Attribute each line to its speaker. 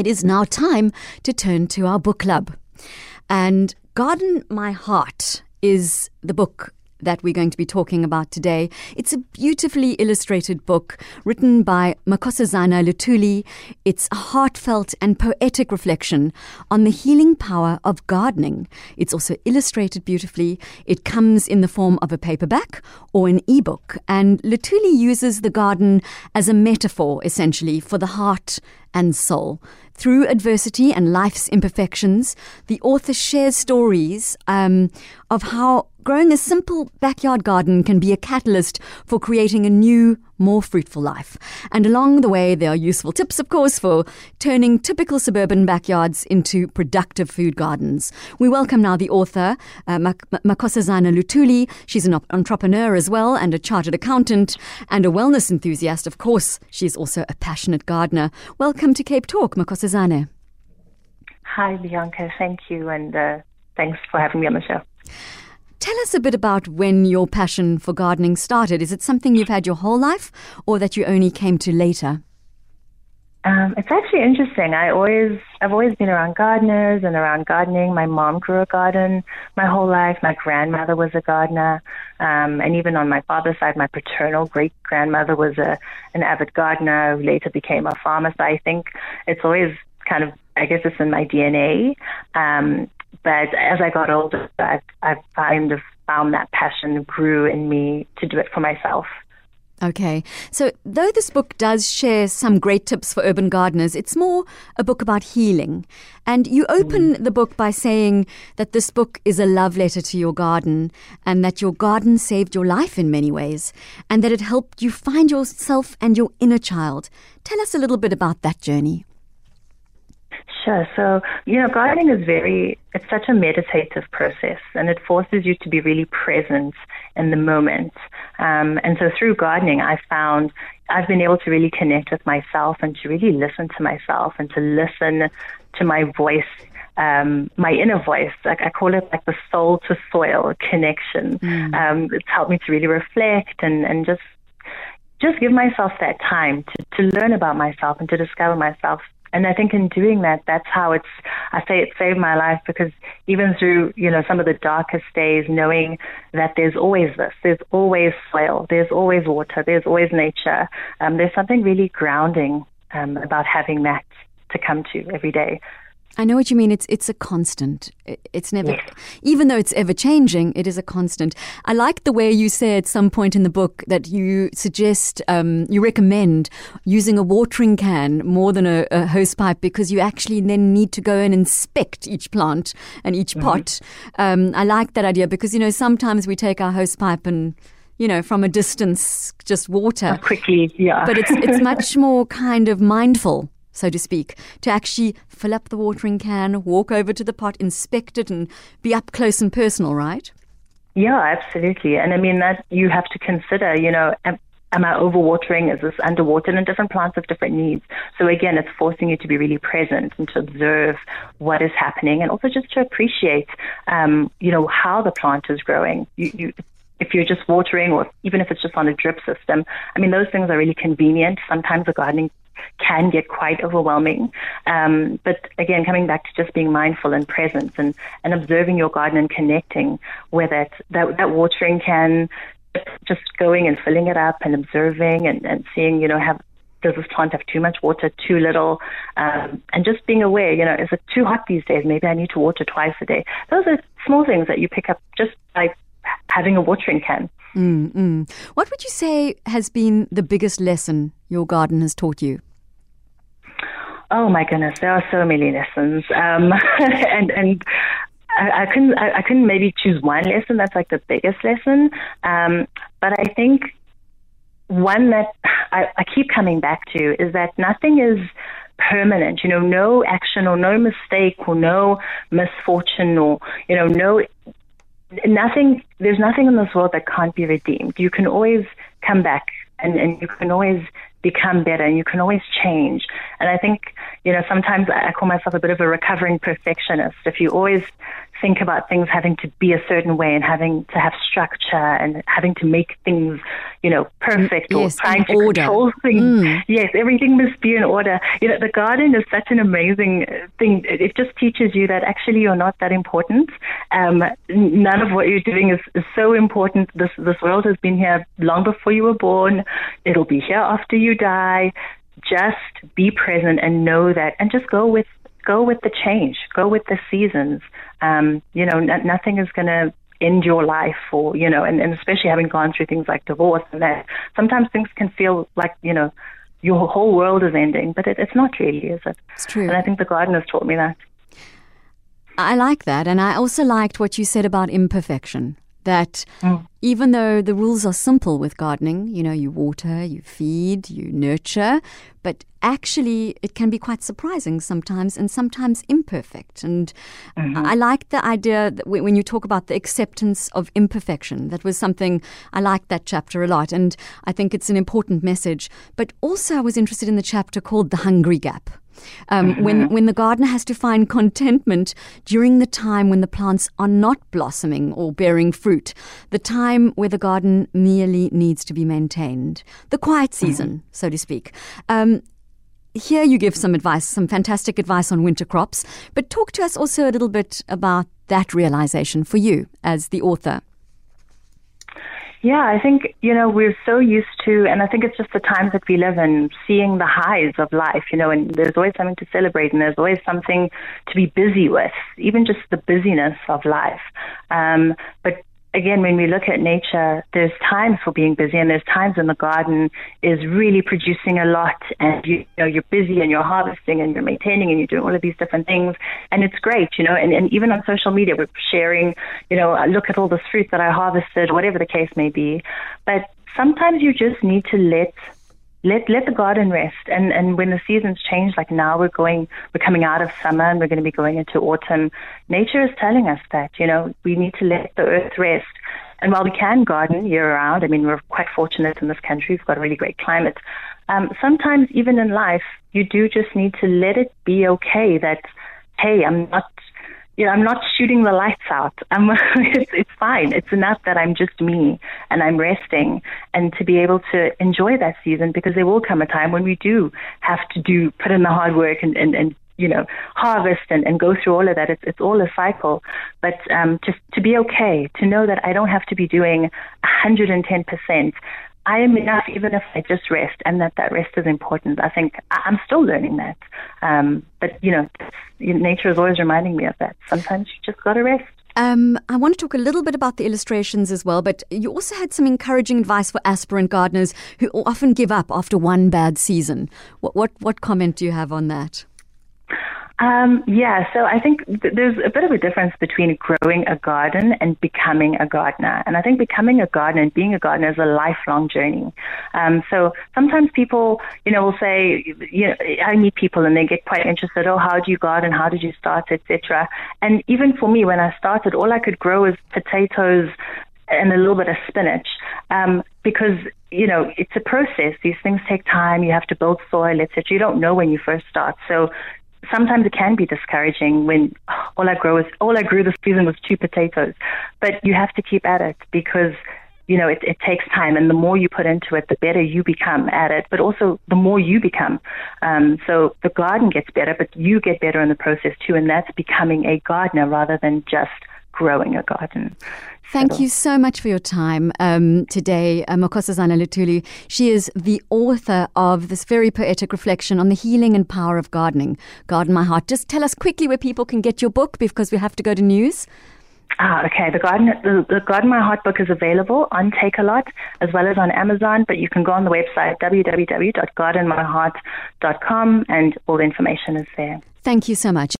Speaker 1: it is now time to turn to our book club. And Garden My Heart is the book that we're going to be talking about today. It's a beautifully illustrated book written by Makhosazane Luthuli. It's a heartfelt and poetic reflection on the healing power of gardening. It's also illustrated beautifully. It comes in the form of a paperback or an ebook. And Luthuli uses the garden as a metaphor, essentially, for the heart and soul. Through adversity and life's imperfections, the author shares stories um, of how growing a simple backyard garden can be a catalyst for creating a new, more fruitful life. And along the way, there are useful tips, of course, for turning typical suburban backyards into productive food gardens. We welcome now the author, uh, Makhosazane Luthuli. She's an entrepreneur as well and a chartered accountant and a wellness enthusiast. Of course, she's also a passionate gardener. Welcome to Cape Talk, Makhosazane.
Speaker 2: Hi, Bianca. Thank you, and uh, thanks for having me on the show.
Speaker 1: Tell us a bit about when your passion for gardening started. Is it something you've had your whole life or that you only came to later?
Speaker 2: Um, it's actually interesting. I always, I've always been around gardeners and around gardening. My mom grew a garden my whole life. My grandmother was a gardener, um, and even on my father's side, my paternal great grandmother was a an avid gardener who later became a farmer. So I think it's always kind of, I guess it's in my DNA. Um, but as I got older, I, I kind of found that passion grew in me to do it for myself.
Speaker 1: Okay. So, though this book does share some great tips for urban gardeners, it's more a book about healing. And you open mm. the book by saying that this book is a love letter to your garden and that your garden saved your life in many ways and that it helped you find yourself and your inner child. Tell us a little bit about that journey.
Speaker 2: Sure. So, you know, gardening is very, it's such a meditative process and it forces you to be really present in the moment. Um, and so through gardening, I found I've been able to really connect with myself and to really listen to myself and to listen to my voice um, my inner voice. Like I call it like the soul to soil connection. Mm. Um, it's helped me to really reflect and, and just just give myself that time to, to learn about myself and to discover myself and I think in doing that, that's how it's, I say it saved my life because even through, you know, some of the darkest days, knowing that there's always this, there's always soil, there's always water, there's always nature, um, there's something really grounding um, about having that to come to every day.
Speaker 1: I know what you mean. It's it's a constant. It's never, yes. even though it's ever changing, it is a constant. I like the way you say at some point in the book that you suggest, um, you recommend using a watering can more than a, a hose pipe because you actually then need to go and inspect each plant and each mm-hmm. pot. Um, I like that idea because you know sometimes we take our hose pipe and you know, from a distance, just water.
Speaker 2: Quickly, yeah.
Speaker 1: But it's it's much more kind of mindful so to speak, to actually fill up the watering can, walk over to the pot, inspect it, and be up close and personal, right?
Speaker 2: Yeah, absolutely. And I mean, that you have to consider, you know, am, I overwatering? Is this underwatered? And different plants have different needs. So again, it's forcing you to be really present and to observe what is happening and also just to appreciate, um, you know, how the plant is growing. You, you, if you're just watering or even if it's just on a drip system, I mean, those things are really convenient. Sometimes the gardening can get quite overwhelming. Um, but again, coming back to just being mindful and present and, and observing your garden and connecting with it, that, that watering can just going and filling it up and observing and, and seeing, you know, have does this plant have too much water, too little, um, and just being aware, you know, is it too hot these days? Maybe I need to water twice a day. Those are small things that you pick up just by having a watering can.
Speaker 1: Mm-hmm. What would you say has been the biggest lesson your garden has taught you?
Speaker 2: Oh my goodness, there are so many lessons, um, and and I, I couldn't I, I, couldn't maybe choose one lesson that's like the biggest lesson, um, but I think one that I, I keep coming back to is that nothing is permanent. You know, no action or no mistake or no misfortune or you know no nothing. There's nothing in this world that can't be redeemed. You can always come back and, and you can always become better and you can always change. And I think, you know, sometimes I call myself a bit of a recovering perfectionist. If you always think about things having to be a certain way and having to have structure and having to make things, you know, perfect
Speaker 1: yes,
Speaker 2: or trying to
Speaker 1: order.
Speaker 2: control things.
Speaker 1: Mm.
Speaker 2: Yes, everything must be in order. You know, the garden is such an amazing uh, thing. It just teaches you that actually you're not that important. Um, none of what you're doing is, is so important. This this world has been here long before you were born. It'll be here after you die. Just be present and know that, and just go with go with the change, go with the seasons. Um, you know, n- nothing is going to end your life or, you know, and, and especially having gone through things like divorce and that, sometimes things can feel like, you know, your whole world is ending, but it, it's not really, is it?
Speaker 1: It's true.
Speaker 2: And I think the garden has taught me that.
Speaker 1: I like that. And I also liked what you said about imperfection. That
Speaker 2: Mm.
Speaker 1: even though the rules are simple with gardening, you know, you water, you feed, you nurture, but actually it can be quite surprising sometimes and sometimes imperfect. And I like the idea that when when you talk about the acceptance of imperfection, that was something I liked that chapter a lot. And I think it's an important message. But also, I was interested in the chapter called The Hungry Gap. Um, when when the gardener has to find contentment during the time when the plants are not blossoming or bearing fruit, the time where the garden merely needs to be maintained, the quiet season, so to speak. Um, here you give some advice, some fantastic advice on winter crops, but talk to us also a little bit about that realization for you as the author.
Speaker 2: Yeah, I think, you know, we're so used to, and I think it's just the times that we live in, seeing the highs of life, you know, and there's always something to celebrate and there's always something to be busy with, even just the busyness of life. Um, but again, when we look at nature, there's times for being busy, and there's times when the garden is really producing a lot, and you, you know you're busy and you're harvesting and you're maintaining and you're doing all of these different things, and it's great, you know. And, and even on social media, we're sharing, you know, look at all this fruit that I harvested, whatever the case may be. But sometimes you just need to let let let the garden rest. And and when the seasons change like now we're going we're coming out of summer and we're going to be going into autumn nature is telling us that you know we need to let the earth rest. And while we can garden year round i mean we're quite fortunate in this country we've got a really great climate. Um, sometimes even in life you do just need to let it be okay that hey i'm not you know, I'm not shooting the lights out. I'm, it's, it's fine. It's enough that I'm just me and I'm resting and to be able to enjoy that season because there will come a time when we do have to do, put in the hard work and, and, and you know, harvest and, and go through all of that. It's, it's all a cycle. But um, just to be okay, to know that I don't have to be doing 110%. I am enough even if I just rest, and that that rest is important. I think I'm still learning that. Um, but, you know, you know, nature is always reminding me of that. Sometimes you just got to rest.
Speaker 1: Um, I want to talk a little bit about the illustrations as well, but you also had some encouraging advice for aspirant gardeners who often give up after one bad season. What what, what comment do you have on that?
Speaker 2: Um, yeah, so I think th- there's a bit of a difference between growing a garden and becoming a gardener. And I think becoming a gardener and being a gardener is a lifelong journey. Um, so sometimes people, you know, will say, you know, I meet people and they get quite interested. Oh, how do you garden? How did you start, etc. And even for me, when I started, all I could grow was potatoes and a little bit of spinach um, because you know it's a process. These things take time. You have to build soil, etc. You don't know when you first start, so sometimes it can be discouraging when all I grow is all I grew this season was two potatoes. But you have to keep at it because you know it, it takes time, and the more you put into it, the better you become at it. But also the more you become. Um, so the garden gets better, but you get better in the process too, and that's becoming a gardener rather than just growing a garden.
Speaker 1: Thank you so much for your time um, today, uh, Makhosazane Luthuli. She is the author of this very poetic reflection on the healing and power of gardening, Garden My Heart. Just tell us quickly where people can get your book because we have to go to news.
Speaker 2: Ah, okay. The Garden, the, the Garden My Heart book is available on Takealot as well as on Amazon, but you can go on the website www.gardenmyheart.com and all the information is there.
Speaker 1: Thank you so much.